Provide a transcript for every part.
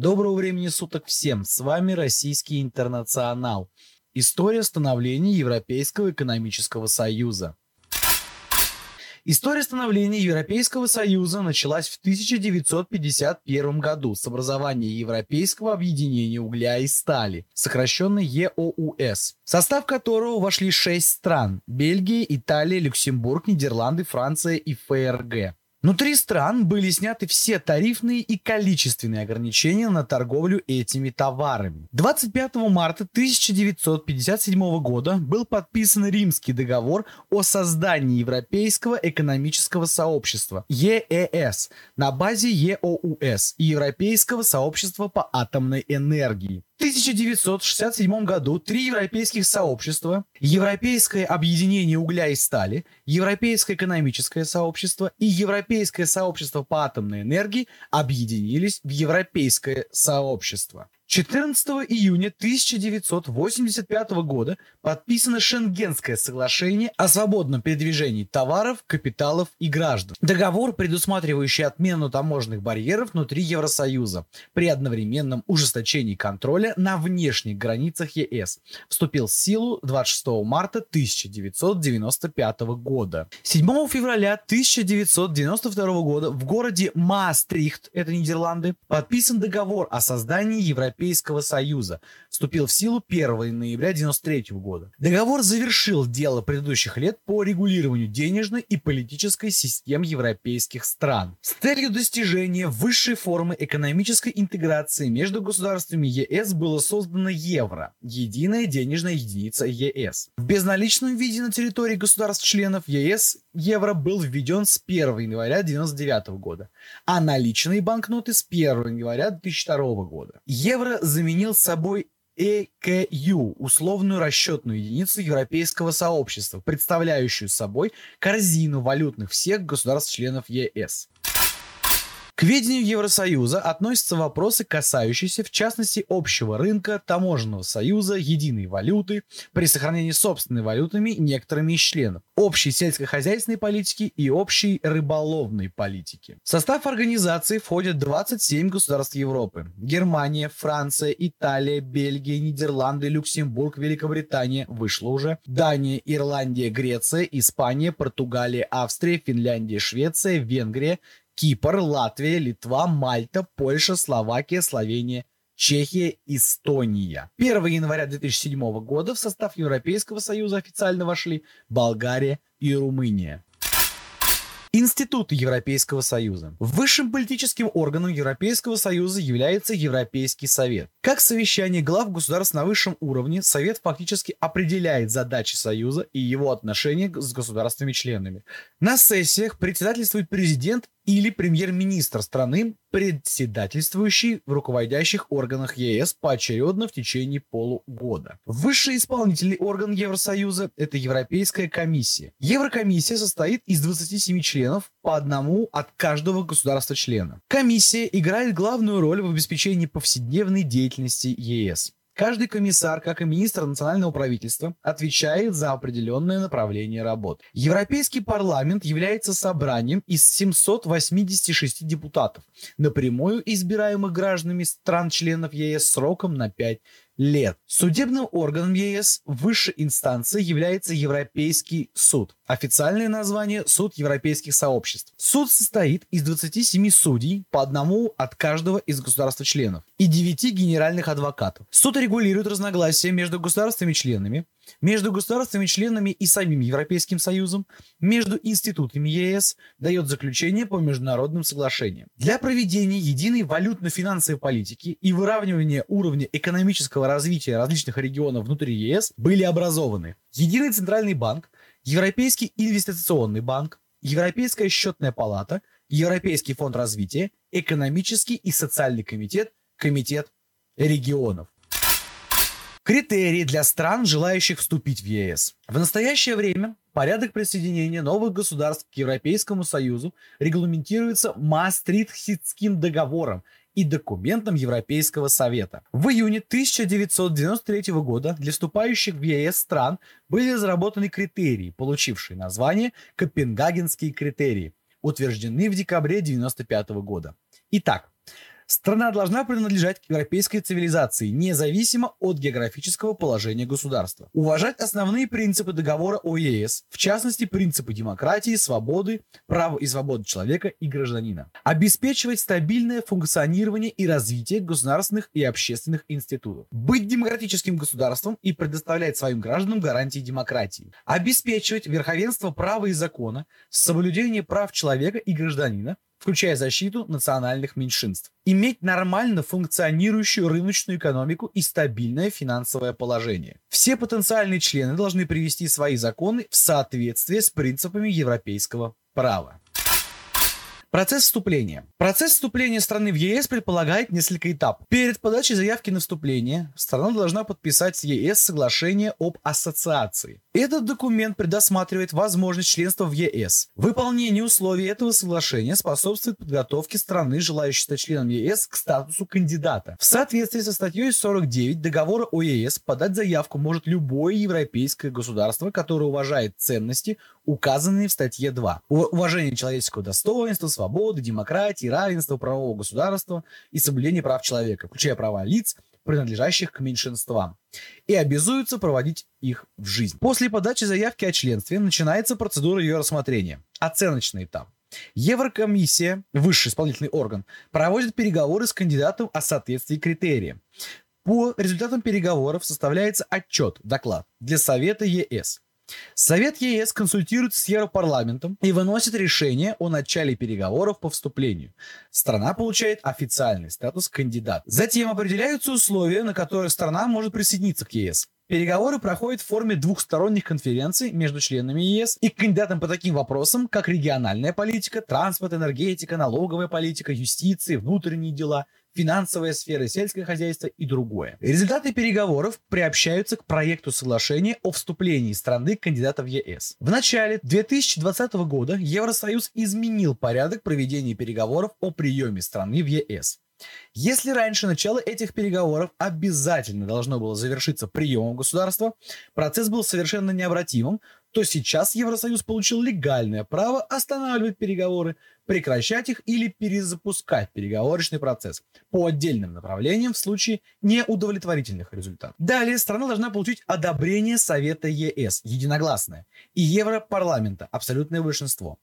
Доброго времени суток всем, с вами Российский Интернационал. История становления Европейского экономического союза. История становления Европейского Союза началась в 1951 году с образования Европейского объединения угля и стали, сокращенно ЕОУС, в состав которого вошли шесть стран – Бельгия, Италия, Люксембург, Нидерланды, Франция и ФРГ. Внутри стран были сняты все тарифные и количественные ограничения на торговлю этими товарами. 25 марта 1957 года был подписан Римский договор о создании Европейского экономического сообщества ЕЭС на базе ЕОУС и Европейского сообщества по атомной энергии. В 1967 году три европейских сообщества – Европейское объединение угля и стали, Европейское экономическое сообщество и Европейское сообщество по атомной энергии – объединились в Европейское сообщество. 14 июня 1985 года подписано Шенгенское соглашение о свободном передвижении товаров, капиталов и граждан. Договор, предусматривающий отмену таможенных барьеров внутри Евросоюза при одновременном ужесточении контроля на внешних границах ЕС, вступил в силу 26 марта 1995 года. 7 февраля 1992 года в городе Маастрихт, это Нидерланды, подписан договор о создании Европейского Европейского Союза. Вступил в силу 1 ноября 1993 года. Договор завершил дело предыдущих лет по регулированию денежной и политической систем европейских стран. С целью достижения высшей формы экономической интеграции между государствами ЕС было создано евро – единая денежная единица ЕС. В безналичном виде на территории государств-членов ЕС евро был введен с 1 января 1999 года, а наличные банкноты с 1 января 2002 года. Евро заменил собой ЭКЮ – условную расчетную единицу европейского сообщества, представляющую собой корзину валютных всех государств-членов ЕС. К ведению Евросоюза относятся вопросы, касающиеся, в частности, общего рынка, таможенного союза, единой валюты, при сохранении собственной валютами некоторыми из членов, общей сельскохозяйственной политики и общей рыболовной политики. В состав организации входят 27 государств Европы. Германия, Франция, Италия, Бельгия, Нидерланды, Люксембург, Великобритания, вышло уже, Дания, Ирландия, Греция, Испания, Португалия, Австрия, Финляндия, Швеция, Венгрия, Кипр, Латвия, Литва, Мальта, Польша, Словакия, Словения, Чехия, Эстония. 1 января 2007 года в состав Европейского Союза официально вошли Болгария и Румыния. Институты Европейского Союза. Высшим политическим органом Европейского Союза является Европейский Совет. Как совещание глав государств на высшем уровне, Совет фактически определяет задачи Союза и его отношения с государствами-членами. На сессиях председательствует президент или премьер-министр страны, председательствующий в руководящих органах ЕС поочередно в течение полугода. Высший исполнительный орган Евросоюза – это Европейская комиссия. Еврокомиссия состоит из 27 членов, по одному от каждого государства-члена. Комиссия играет главную роль в обеспечении повседневной деятельности ЕС. Каждый комиссар, как и министр национального правительства, отвечает за определенное направление работ. Европейский парламент является собранием из 786 депутатов, напрямую избираемых гражданами стран-членов ЕС сроком на 5 лет. Судебным органом ЕС высшей инстанции является Европейский суд. Официальное название – Суд Европейских сообществ. Суд состоит из 27 судей, по одному от каждого из государств-членов, и 9 генеральных адвокатов. Суд регулирует разногласия между государствами-членами, между государствами-членами и самим Европейским Союзом, между институтами ЕС, дает заключение по международным соглашениям. Для проведения единой валютно-финансовой политики и выравнивания уровня экономического развития различных регионов внутри ЕС были образованы Единый центральный банк, Европейский инвестиционный банк, Европейская счетная палата, Европейский фонд развития, Экономический и социальный комитет, Комитет регионов. Критерии для стран, желающих вступить в ЕС. В настоящее время порядок присоединения новых государств к Европейскому Союзу регламентируется Маастрихтским договором и документом Европейского Совета. В июне 1993 года для вступающих в ЕС стран были разработаны критерии, получившие название Копенгагенские критерии, утверждены в декабре 1995 года. Итак, Страна должна принадлежать к европейской цивилизации, независимо от географического положения государства. Уважать основные принципы договора о ЕС, в частности, принципы демократии, свободы, права и свободы человека и гражданина. Обеспечивать стабильное функционирование и развитие государственных и общественных институтов. Быть демократическим государством и предоставлять своим гражданам гарантии демократии. Обеспечивать верховенство права и закона, соблюдение прав человека и гражданина, включая защиту национальных меньшинств. Иметь нормально функционирующую рыночную экономику и стабильное финансовое положение. Все потенциальные члены должны привести свои законы в соответствие с принципами европейского права. Процесс вступления. Процесс вступления страны в ЕС предполагает несколько этапов. Перед подачей заявки на вступление страна должна подписать с ЕС соглашение об ассоциации. Этот документ предусматривает возможность членства в ЕС. Выполнение условий этого соглашения способствует подготовке страны, желающей стать членом ЕС, к статусу кандидата. В соответствии со статьей 49 договора о ЕС подать заявку может любое европейское государство, которое уважает ценности, указанные в статье 2. Уважение человеческого достоинства, свободы, демократии, равенства, правового государства и соблюдение прав человека, включая права лиц, принадлежащих к меньшинствам, и обязуются проводить их в жизнь. После подачи заявки о членстве начинается процедура ее рассмотрения. Оценочный этап. Еврокомиссия, высший исполнительный орган, проводит переговоры с кандидатом о соответствии критериям. По результатам переговоров составляется отчет, доклад для Совета ЕС. Совет ЕС консультируется с Европарламентом и выносит решение о начале переговоров по вступлению. Страна получает официальный статус кандидата. Затем определяются условия, на которые страна может присоединиться к ЕС. Переговоры проходят в форме двухсторонних конференций между членами ЕС и кандидатам по таким вопросам, как региональная политика, транспорт, энергетика, налоговая политика, юстиция, внутренние дела – финансовая сфера, сельское хозяйство и другое. Результаты переговоров приобщаются к проекту соглашения о вступлении страны кандидата в ЕС. В начале 2020 года Евросоюз изменил порядок проведения переговоров о приеме страны в ЕС. Если раньше начало этих переговоров обязательно должно было завершиться приемом государства, процесс был совершенно необратимым, то сейчас Евросоюз получил легальное право останавливать переговоры, прекращать их или перезапускать переговорочный процесс по отдельным направлениям в случае неудовлетворительных результатов. Далее страна должна получить одобрение Совета ЕС, единогласное, и Европарламента, абсолютное большинство.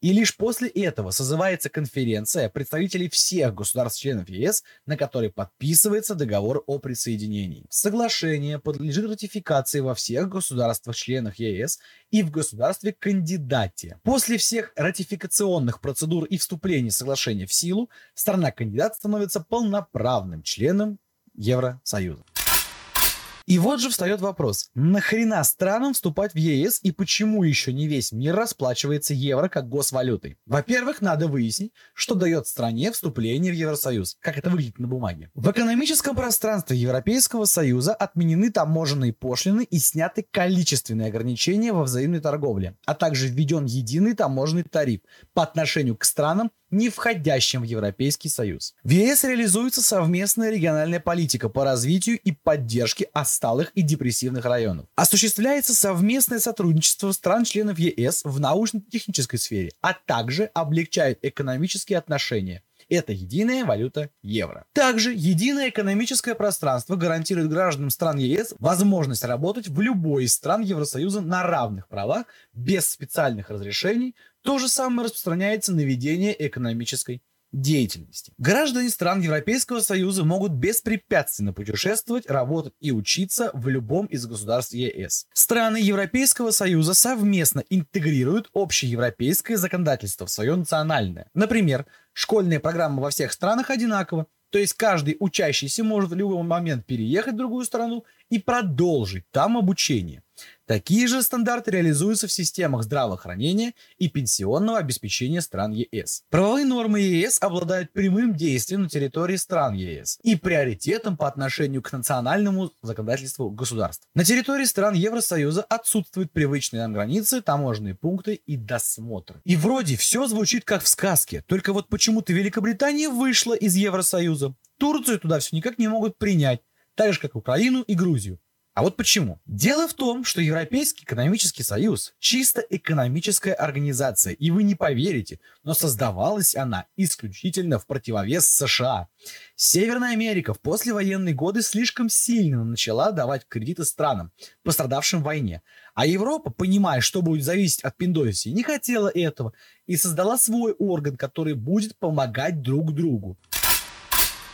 И лишь после этого созывается конференция представителей всех государств-членов ЕС, на которой подписывается договор о присоединении. Соглашение подлежит ратификации во всех государствах-членах ЕС и в государстве-кандидате. После всех ратификационных процедур и вступления соглашения в силу, страна-кандидат становится полноправным членом Евросоюза. И вот же встает вопрос, нахрена странам вступать в ЕС и почему еще не весь мир расплачивается евро как госвалютой? Во-первых, надо выяснить, что дает стране вступление в Евросоюз, как это выглядит на бумаге. В экономическом пространстве Европейского Союза отменены таможенные пошлины и сняты количественные ограничения во взаимной торговле, а также введен единый таможенный тариф по отношению к странам, не входящим в Европейский Союз. В ЕС реализуется совместная региональная политика по развитию и поддержке отсталых и депрессивных районов. Осуществляется совместное сотрудничество стран-членов ЕС в научно-технической сфере, а также облегчает экономические отношения это единая валюта евро. Также единое экономическое пространство гарантирует гражданам стран ЕС возможность работать в любой из стран Евросоюза на равных правах, без специальных разрешений. То же самое распространяется на ведение экономической деятельности. Граждане стран Европейского Союза могут беспрепятственно путешествовать, работать и учиться в любом из государств ЕС. Страны Европейского Союза совместно интегрируют общеевропейское законодательство в свое национальное. Например, школьная программа во всех странах одинакова, то есть каждый учащийся может в любой момент переехать в другую страну и продолжить там обучение. Такие же стандарты реализуются в системах здравоохранения и пенсионного обеспечения стран ЕС. Правовые нормы ЕС обладают прямым действием на территории стран ЕС и приоритетом по отношению к национальному законодательству государств. На территории стран Евросоюза отсутствуют привычные нам границы, таможенные пункты и досмотр. И вроде все звучит как в сказке, только вот почему-то Великобритания вышла из Евросоюза. Турцию туда все никак не могут принять, так же как Украину и Грузию. А вот почему? Дело в том, что Европейский экономический союз чисто экономическая организация, и вы не поверите, но создавалась она исключительно в противовес США. Северная Америка в послевоенные годы слишком сильно начала давать кредиты странам, пострадавшим в войне. А Европа, понимая, что будет зависеть от Пиндосии, не хотела этого и создала свой орган, который будет помогать друг другу.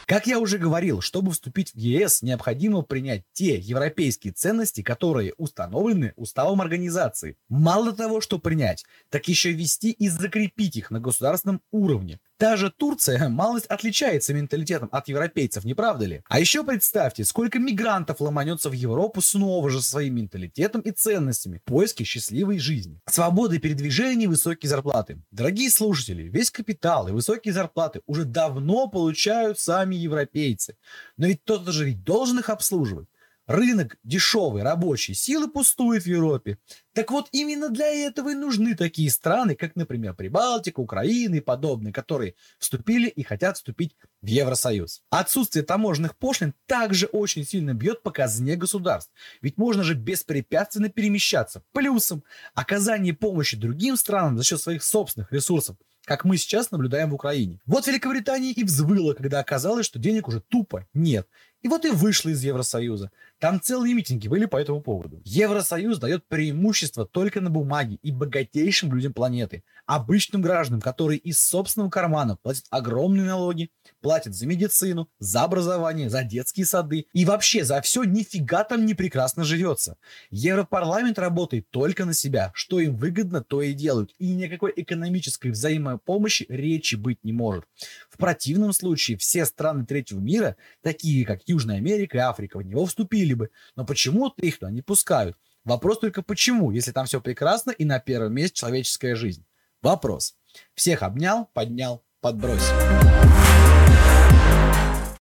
Как я уже говорил, чтобы вступить в ЕС, необходимо принять те европейские ценности, которые установлены уставом организации. Мало того, что принять, так еще ввести и закрепить их на государственном уровне. Та же Турция малость отличается менталитетом от европейцев, не правда ли? А еще представьте, сколько мигрантов ломанется в Европу снова же своим менталитетом и ценностями в поиске счастливой жизни. Свобода передвижения и высокие зарплаты. Дорогие слушатели, весь капитал и высокие зарплаты уже давно получают сами европейцы. Но ведь кто-то же ведь должен их обслуживать. Рынок дешевой рабочей силы пустует в Европе. Так вот, именно для этого и нужны такие страны, как, например, Прибалтика, Украина и подобные, которые вступили и хотят вступить в Евросоюз. Отсутствие таможенных пошлин также очень сильно бьет по казне государств. Ведь можно же беспрепятственно перемещаться. Плюсом, оказание помощи другим странам за счет своих собственных ресурсов как мы сейчас наблюдаем в Украине. Вот Великобритания и взвыла, когда оказалось, что денег уже тупо нет. И вот и вышла из Евросоюза. Там целые митинги были по этому поводу. Евросоюз дает преимущество только на бумаге и богатейшим людям планеты. Обычным гражданам, которые из собственного кармана платят огромные налоги, платят за медицину, за образование, за детские сады и вообще за все нифига там не прекрасно живется. Европарламент работает только на себя. Что им выгодно, то и делают. И никакой экономической взаимопомощи речи быть не может. В противном случае все страны третьего мира, такие как Южная Америка и Африка, в него вступили бы. Но почему-то их туда не пускают. Вопрос только почему, если там все прекрасно и на первом месте человеческая жизнь. Вопрос. Всех обнял, поднял, подбросил.